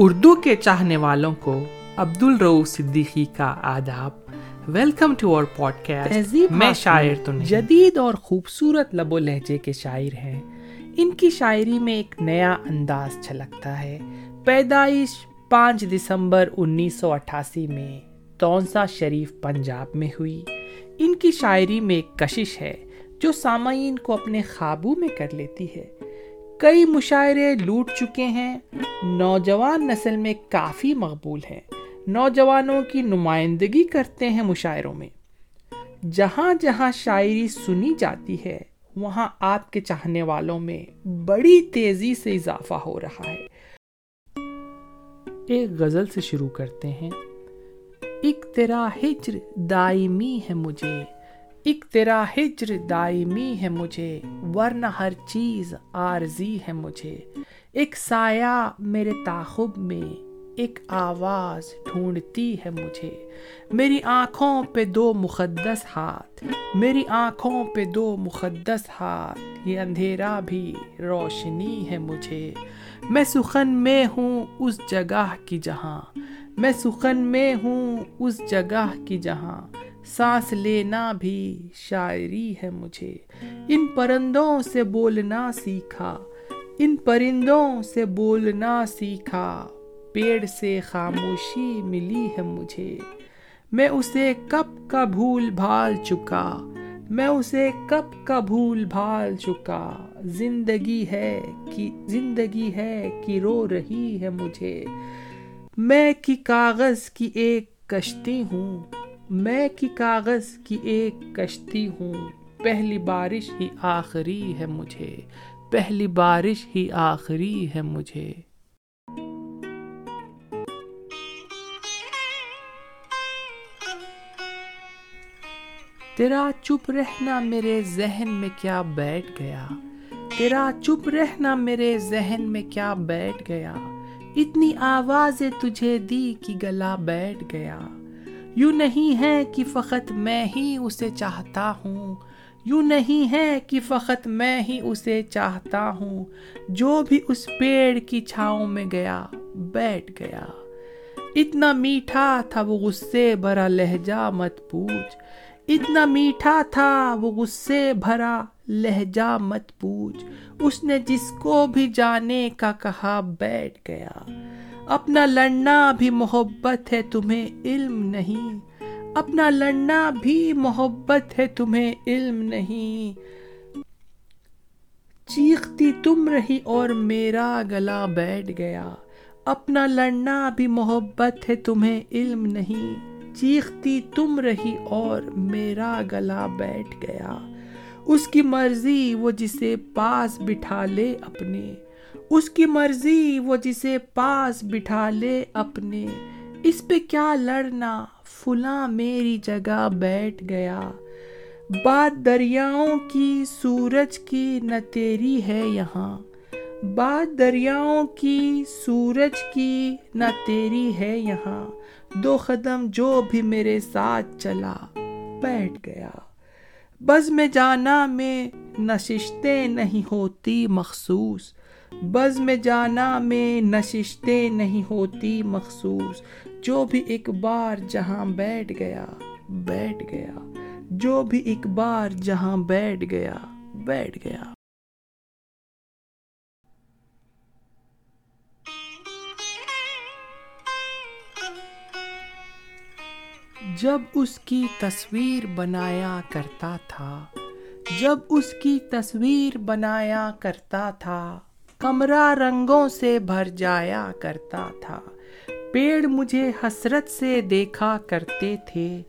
اردو کے چاہنے والوں کو عبد الرو صدیقی کا آداب۔ Welcome to our podcast میں شاعر تو جدید اور خوبصورت لب و لہجے کے شاعر ہیں۔ ان کی شاعری میں ایک نیا انداز چھلکتا ہے۔ پیدائش پانچ دسمبر انیس سو اٹھاسی میں تونسا شریف پنجاب میں ہوئی۔ ان کی شاعری میں ایک کشش ہے جو سامعین کو اپنے قابو میں کر لیتی ہے۔ کئی مشاعرے لوٹ چکے ہیں۔ نوجوان نسل میں کافی مقبول ہیں۔ نوجوانوں کی نمائندگی کرتے ہیں مشاعروں میں۔ جہاں جہاں شاعری سنی جاتی ہے، وہاں آپ کے چاہنے والوں میں بڑی تیزی سے اضافہ ہو رہا ہے۔ ایک غزل سے شروع کرتے ہیں۔ ایک تیرا ہجر دائمی ہے مجھے۔ ایک تیرا ہجر دائمی ہے مجھے، ورنہ ہر چیز عارضی ہے مجھے۔ ایک سایہ میرے تاخب میں، ایک آواز ڈھونڈتی ہے مجھے۔ میری آنکھوں پہ دو مقدس ہاتھ، میری آنکھوں پہ دو مقدس ہاتھ، یہ اندھیرا بھی روشنی ہے مجھے۔ میں سخن میں ہوں اس جگہ کی جہاں، میں سخن میں ہوں اس جگہ کی جہاں۔ سانس لینا بھی شاعری ہے مجھے۔ ان پرندوں سے بولنا سیکھا۔ ان پرندوں سے بولنا سیکھا۔ پیڑ سے خاموشی ملی ہے مجھے۔ میں اسے کب کا بھول بھال چکا۔ میں اسے کب کا بھول بھال چکا۔ زندگی ہے کہ زندگی ہے کہ رو رہی ہے مجھے۔ میں کی کاغذ کی ایک کشتی ہوں۔ میں کی کاغذ کی ایک کشتی ہوں، پہلی بارش ہی آخری ہے مجھے، پہلی بارش ہی آخری ہے مجھے۔ تیرا چپ رہنا میرے ذہن میں کیا بیٹھ گیا؟ تیرا چپ رہنا میرے ذہن میں کیا بیٹھ گیا؟ اتنی آوازیں تجھے دی کہ گلا بیٹھ گیا۔ یوں نہیں ہے کہ فقط میں ہی اسے چاہتا ہوں۔ یوں نہیں ہے کہ فقط میں ہی اسے چاہتا ہوں۔ جو بھی اس پیڑ کی چھاؤں میں گیا، بیٹھ گیا۔ اتنا میٹھا تھا وہ غصے بھرا لہجہ مت پوچھ۔ اتنا میٹھا تھا وہ غصے بھرا لہجہ مت پوچھ۔ اس نے جس کو بھی جانے کا کہا بیٹھ گیا۔ اپنا لڑنا بھی محبت ہے تمہیں علم نہیں۔ اپنا لڑنا بھی محبت ہے تمہیں علم نہیں۔ چیختی تم رہی اور میرا گلا بیٹھ گیا۔ اپنا لڑنا بھی محبت ہے تمہیں علم نہیں۔ چیختی تم رہی اور میرا گلا بیٹھ گیا۔ اس کی مرضی وہ جسے پاس بٹھا لے اپنے۔ اس کی مرضی وہ جسے پاس بٹھا لے اپنے۔ اس پہ کیا لڑنا؟ فلاں میری جگہ بیٹھ گیا۔ بات دریاؤں کی، سورج کی نہ تیری ہے یہاں۔ بات دریاؤں کی، سورج کی نہ تیری ہے یہاں۔ دو قدم جو بھی میرے ساتھ چلا، بیٹھ گیا۔ بز میں جانا میں نششتیں نہیں ہوتی مخصوص۔ بز میں جانا میں نششتیں نہیں ہوتی مخصوص۔ جو بھی ایک بار جہاں بیٹھ گیا بیٹھ گیا۔ جو بھی ایک بار جہاں بیٹھ گیا بیٹھ گیا۔ جب اس کی تصویر بنایا کرتا تھا، جب اس کی تصویر بنایا کرتا تھا کمرہ رنگوں سے بھر جایا کرتا تھا۔ پیڑ مجھے حسرت سے دیکھا کرتے تھے۔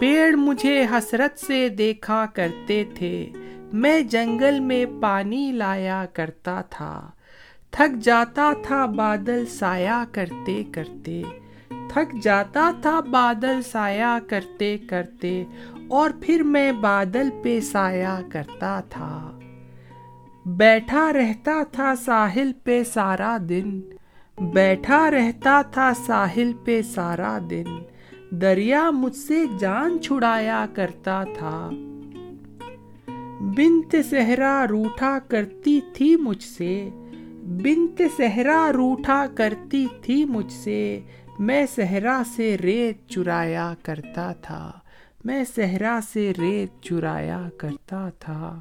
پیڑ مجھے حسرت سے دیکھا کرتے تھے۔ میں جنگل میں پانی لایا کرتا تھا۔ تھک جاتا تھا بادل سایہ کرتے کرتے۔ تھک جاتا تھا بادل سایہ کرتے کرتے۔ اور پھر میں بادل پہ سایہ کرتا تھا۔ بیٹھا رہتا تھا ساحل پہ سارا دن، بیٹھا رہتا تھا ساحل پہ سارا دن، دریا مجھ سے جان چھڑایا کرتا تھا۔ بنت صحرا روٹھا کرتی تھی مجھ سے، بنت صحرا روٹھا کرتی تھی مجھ سے۔ میں صحرا سے ریت چرایا کرتا تھا، میں صحرا سے ریت چرایا کرتا تھا۔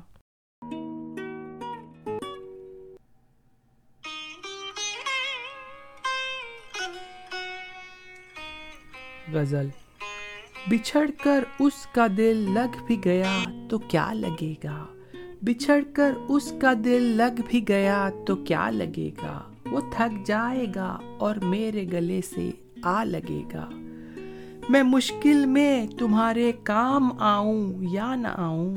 غزل۔ بچھڑ کر اس کا دل لگ بھی گیا تو کیا لگے گا؟ بچھڑ کر اس کا دل لگ بھی گیا تو کیا لگے گا؟ وہ تھک جائے گا اور میرے گلے سے آ لگے گا۔ میں مشکل میں تمہارے کام آؤں یا نہ آؤں؟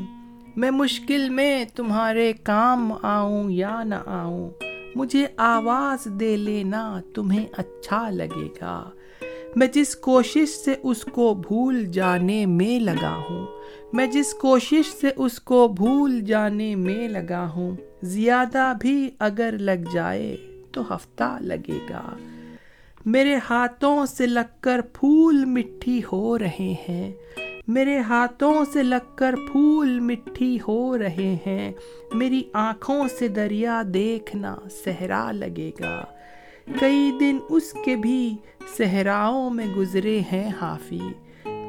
میں مشکل میں تمہارے کام آؤں یا نہ آؤں؟ مجھے آواز دے لینا تمہیں اچھا لگے گا۔ میں جس کوشش سے اس کو بھول جانے میں لگا ہوں، میں جس کوشش سے اس کو بھول جانے میں لگا ہوں، زیادہ بھی اگر لگ جائے تو ہفتہ لگے گا۔ میرے ہاتھوں سے لگ کر پھول مٹھی ہو رہے ہیں۔ میرے ہاتھوں سے لگ کر پھول مٹھی ہو رہے ہیں۔ میری آنکھوں سے دریا دیکھنا صحرا لگے گا۔ کئی دن اس کے بھی صحراؤں میں گزرے ہیں حافی۔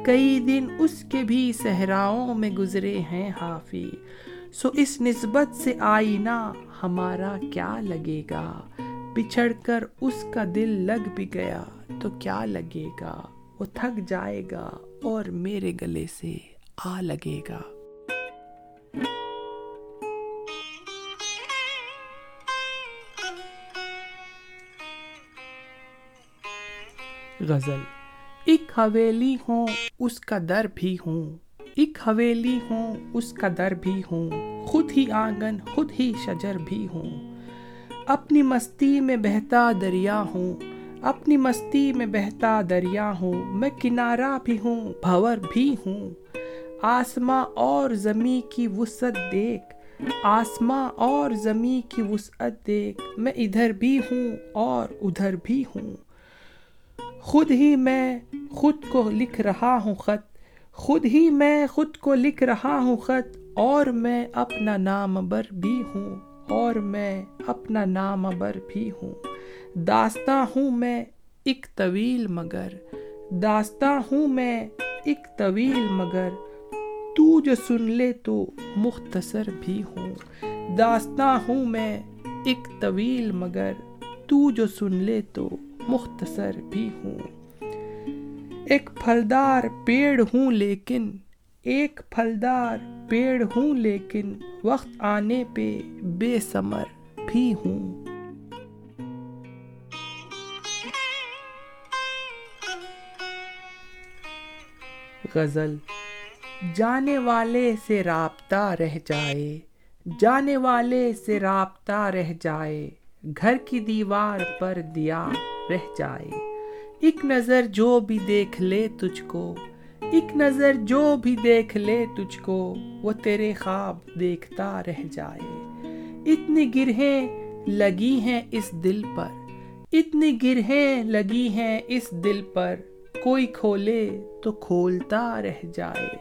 کئی دن اس کے بھی صحراؤں میں گزرے ہیں حافی۔ سو اس نسبت سے آئینہ ہمارا کیا لگے گا؟ بچھڑ کر اس کا دل لگ بھی گیا تو کیا لگے گا؟ وہ تھک جائے گا اور میرے گلے سے آ لگے گا۔ غزل۔ ایک حویلی ہوں، اس کا در بھی ہوں۔ ایک حویلی ہوں، اس کا در بھی ہوں۔ خود ہی آنگن، خود ہی شجر بھی ہوں۔ اپنی مستی میں بہتا دریا ہوں۔ اپنی مستی میں بہتا دریا ہوں۔ میں کنارہ بھی ہوں بھور بھی ہوں۔ آسماں اور زمیں کی وسعت دیکھ۔ آسماں اور زمیں کی وسعت دیکھ۔ میں ادھر بھی ہوں اور ادھر بھی ہوں۔ خود ہی میں خود کو لکھ رہا ہوں خط، خود ہی میں خود کو لکھ رہا ہوں خط، اور میں اپنا نام بر بھی ہوں، اور میں اپنا نام بر بھی ہوں۔ داستہ ہوں میں ایک طویل مگر داستہ ہوں میں ایک طویل مگر، تو جو سن لے تو مختصر بھی ہوں۔ داستہ ہوں میں ایک طویل مگر، تو جو سن لے تو مختصر بھی ہوں۔ ایک پھلدار پیڑ ہوں لیکن، ایک پھلدار پیڑ ہوں لیکن وقت آنے پہ بے سمر بھی ہوں۔ غزل، جانے والے سے رابطہ رہ جائے، جانے والے سے رابطہ رہ جائے، گھر کی دیوار پر دیا رہ جائے۔ ایک نظر جو بھی دیکھ لے تجھ کو، ایک نظر جو بھی دیکھ لے تجھ کو، وہ تیرے خواب دیکھتا رہ جائے۔ اتنی گرہیں لگی ہیں اس دل پر۔ اتنی گرہیں لگی ہیں اس دل پر۔ کوئی کھولے تو کھولتا رہ جائے۔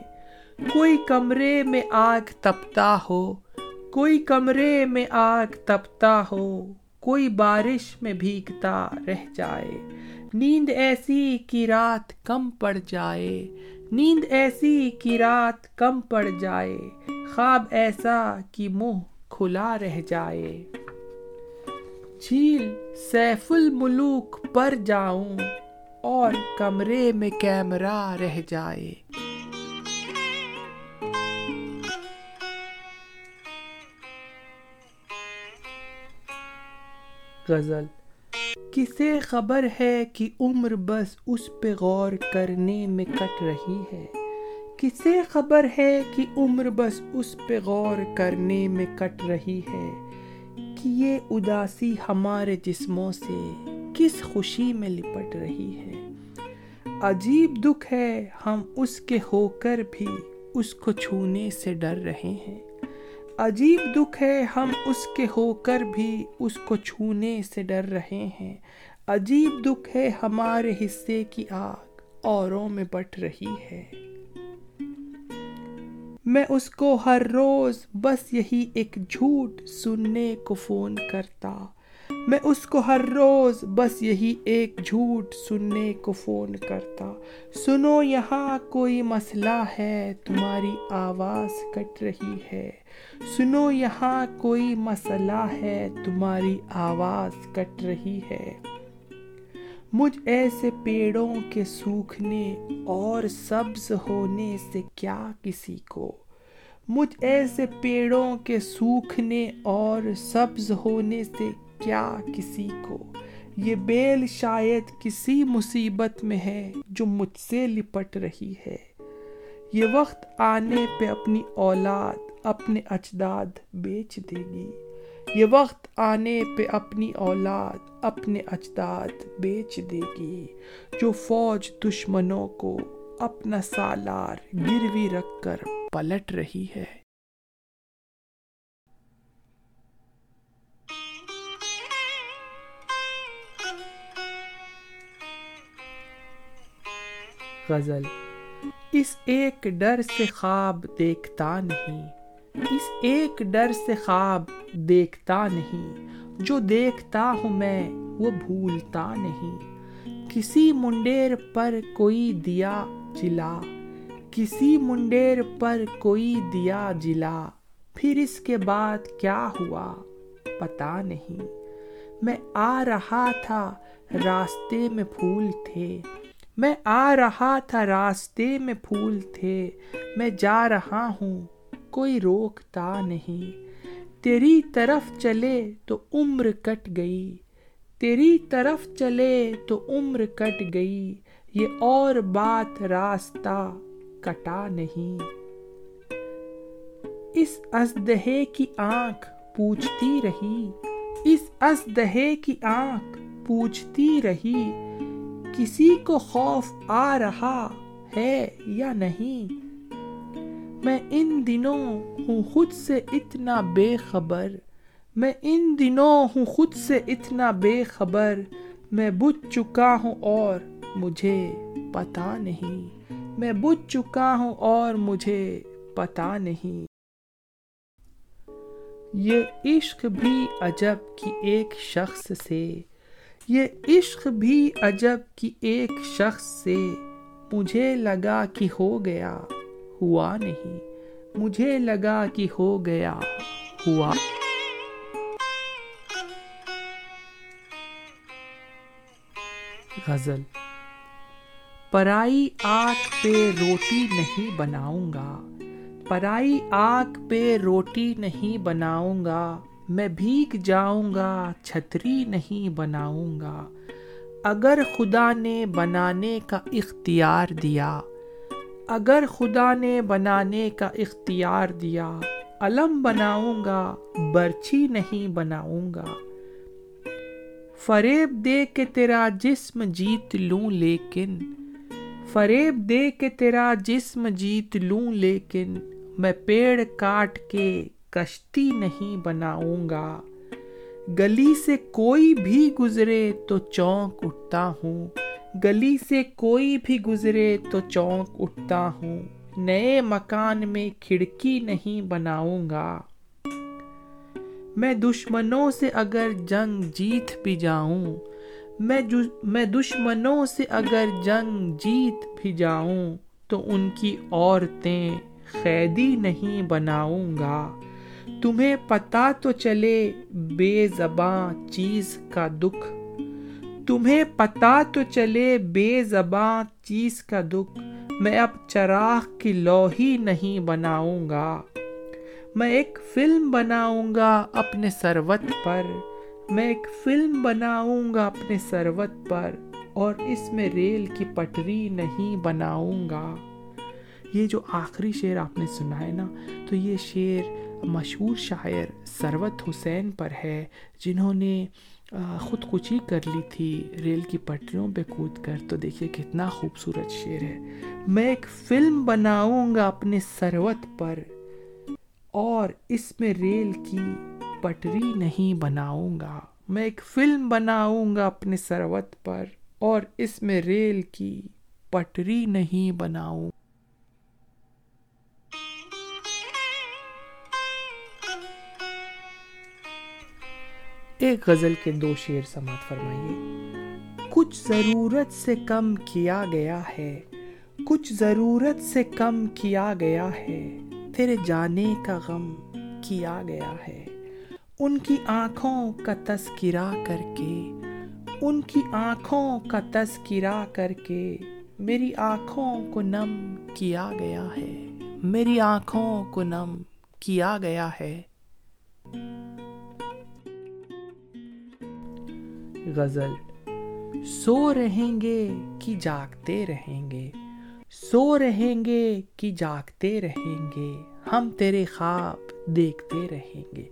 کوئی کمرے میں آگ تپتا ہو، کوئی کمرے میں آگ تپتا ہو۔ کوئی بارش میں بھیگتا رہ جائے۔ نیند ایسی کی رات کم پڑ جائے۔ نیند ایسی کی رات کم پڑ جائے۔ خواب ایسا کہ منہ کھلا رہ جائے۔ جھیل سیف الملوک پر جاؤں اور کمرے میں کیمرہ رہ جائے۔ غزل۔ کسے خبر ہے کہ عمر بس اس پہ غور کرنے میں کٹ رہی ہے؟ کسے خبر ہے کہ عمر بس اس پہ غور کرنے میں کٹ رہی ہے؟ کہ یہ اداسی ہمارے جسموں سے کس خوشی میں لپٹ رہی ہے؟ عجیب دکھ ہے ہم اس کے ہو کر بھی اس کو چھونے سے ڈر رہے ہیں۔ عجیب دکھ ہے ہم اس کے ہو کر بھی اس کو چھونے سے ڈر رہے ہیں۔ عجیب دکھ ہے ہمارے حصے کی آگ اوروں میں بٹ رہی ہے۔ میں اس کو ہر روز بس یہی ایک جھوٹ سننے کو فون کرتا۔ میں اس کو ہر روز بس یہی ایک جھوٹ سننے کو فون کرتا۔ سنو یہاں کوئی مسئلہ ہے تمہاری آواز کٹ رہی ہے۔ سنو یہاں کوئی مسئلہ ہے، تمہاری آواز کٹ رہی ہے۔ مجھ ایسے پیڑوں کے سوکھنے اور سبز ہونے سے کیا کسی کو؟ مجھ ایسے پیڑوں کے سوکھنے اور سبز ہونے سے کیا کسی کو؟ یہ بیل شاید کسی مصیبت میں ہے جو مجھ سے لپٹ رہی ہے۔ یہ وقت آنے پہ اپنی اولاد اپنے اجداد بیچ دے گی۔ یہ وقت آنے پہ اپنی اولاد، اپنے اجداد بیچ دے گی۔ جو فوج دشمنوں کو اپنا سالار گروی رکھ کر پلٹ رہی ہے۔ غزل اس ایک ڈر سے خواب دیکھتا نہیں۔ اس ایک ڈر سے خواب دیکھتا نہیں۔ جو دیکھتا ہوں میں، وہ بھولتا نہیں۔ کسی منڈیر پر کوئی دیا جلا۔ کسی منڈیر پر کوئی دیا جلا۔ پھر اس کے بعد کیا ہوا؟ پتا نہیں۔ میں آ رہا تھا راستے میں پھول تھے۔ میں آ رہا تھا راستے میں پھول تھے۔ میں جا رہا ہوں کوئی روکتا نہیں۔ تیری طرف چلے تو عمر کٹ گئی۔ تیری طرف چلے تو عمر کٹ گئی۔ یہ اور بات راستہ کٹا نہیں۔ اس ازدہے کی آنکھ پوچھتی رہی۔ اس ازدہے کی آنکھ پوچھتی رہی۔ کسی کو خوف آ رہا ہے یا نہیں؟ میں ان دنوں ہوں خود سے اتنا بے خبر، میں ان دنوں ہوں خود سے اتنا بے خبر، میں بجھ چکا ہوں اور مجھے پتا نہیں۔ میں بجھ چکا ہوں اور مجھے پتا نہیں۔ یہ عشق بھی عجب کی ایک شخص سے، یہ عشق بھی عجب کی ایک شخص سے مجھے لگا کہ ہو گیا۔ ہوا نہیں۔ مجھے لگا کہ ہو گیا۔ ہوا۔ غزل۔ پرائی آنکھ پہ روٹی نہیں بناؤں گا۔ پرائی آنکھ پہ روٹی نہیں بناؤں گا۔ میں بھیگ جاؤں گا، چھتری نہیں بناؤں گا۔ اگر خدا نے بنانے کا اختیار دیا اگر خدا نے بنانے کا اختیار دیا، علم بناؤں گا برچی نہیں بناؤں گا۔ فریب دے کے تیرا جسم جیت لوں لیکن، فریب دے کے تیرا جسم جیت لوں لیکن، میں پیڑ کاٹ کے کشتی نہیں بناؤں گا۔ گلی سے کوئی بھی گزرے تو چونک اٹھتا ہوں۔ گلی سے کوئی بھی گزرے تو چونک اٹھتا ہوں۔ نئے مکان میں کھڑکی نہیں بناؤں گا۔ میں دشمنوں سے اگر جنگ جیت بھی جاؤں۔ میں دشمنوں سے اگر جنگ جیت بھی جاؤں تو ان کی عورتیں قیدی نہیں بناؤں گا۔ تمہیں پتا تو چلے بے زباں چیز کا دکھ تمہیں پتا تو چلے بے زباں چیز کا دکھ، میں اب چراغ کی لوہی نہیں بناؤں گا۔ میں ایک فلم بناؤں گا اپنے سروت پر۔ میں ایک فلم بناؤں گا اپنے سروت پر۔ اور اس میں ریل کی پٹری نہیں بناؤں گا۔ یہ جو آخری شعر آپ نے سنا ہے نا، تو یہ شعر مشہور شاعر سروت حسین پر ہے، جنہوں نے خود کچی کر لی تھی، ریل کی پٹریوں پہ کود کر۔ تو دیکھیے کتنا خوبصورت شعر ہے۔ میں ایک فلم بناؤں گا اپنے سروت پر، اور اس میں ریل کی پٹری نہیں بناؤں گا۔ میں ایک فلم بناؤں گا اپنے سروت پر، اور اس میں ریل کی پٹری نہیں بناؤں ایک غزل کے دو شعر سماعت فرمائیے۔ کچھ ضرورت سے کم کیا گیا ہے، کچھ ضرورت سے کم کیا گیا ہے، تیرے جانے کا غم کیا گیا ہے۔ ان کی آنکھوں کا تذکرہ کر کے، ان کی آنکھوں کا تذکرہ کر کے، میری آنکھوں کو نم کیا گیا ہے، میری آنکھوں کو نم کیا گیا ہے۔ غزل۔ سو رہیں گے کہ جاگتے رہیں گے۔ سو رہیں گے کہ جاگتے رہیں گے۔ ہم تیرے خواب دیکھتے رہیں گے۔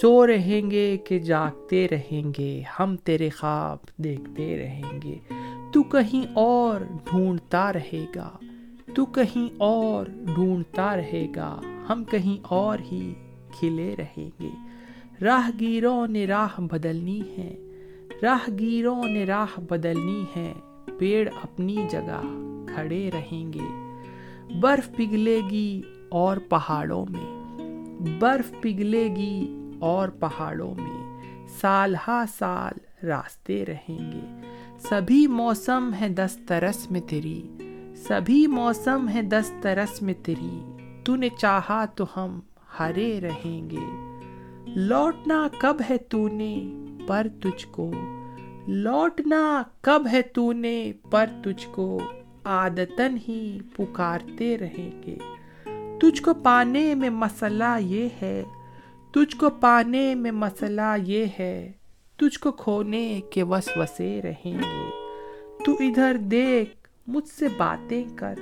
سو رہیں گے کہ جاگتے رہیں گے۔ ہم تیرے خواب دیکھتے رہیں گے۔ تو کہیں اور ڈھونڈتا رہے گا۔ تو کہیں اور ڈھونڈتا رہے گا۔ ہم کہیں اور ہی کھلے رہیں گے۔ راہ گیروں نے راہ بدلنی ہے۔ راہ گیروں نے راہ بدلنی ہے، پیڑ اپنی جگہ کھڑے رہیں گے۔ برف پگھلے گی اور پہاڑوں میں۔ برف پگھلے گی اور پہاڑوں میں۔ سال ہا سال راستے رہیں گے۔ سبھی موسم ہے دسترس میں تیری۔ سبھی موسم ہے دسترس میں تیری۔ تو نے چاہا تو ہم ہرے رہیں گے۔ لوٹنا کب ہے تو نے؟ پر تجھ کو۔ لوٹنا کب ہے تو نے پر تجھ کو۔ عادتن ہی پکارتے رہیں گے۔ تجھ کو پانے میں مسئلہ یہ ہے۔ تجھ کو پانے میں مسئلہ یہ ہے۔ تجھ کو کھونے کے وسوسے رہیں گے۔ تو ادھر دیکھ مجھ سے باتیں کر۔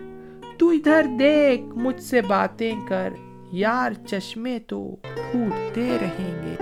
تو ادھر دیکھ مجھ سے باتیں کر۔ یار چشمے تو پھوٹتے رہیں گے۔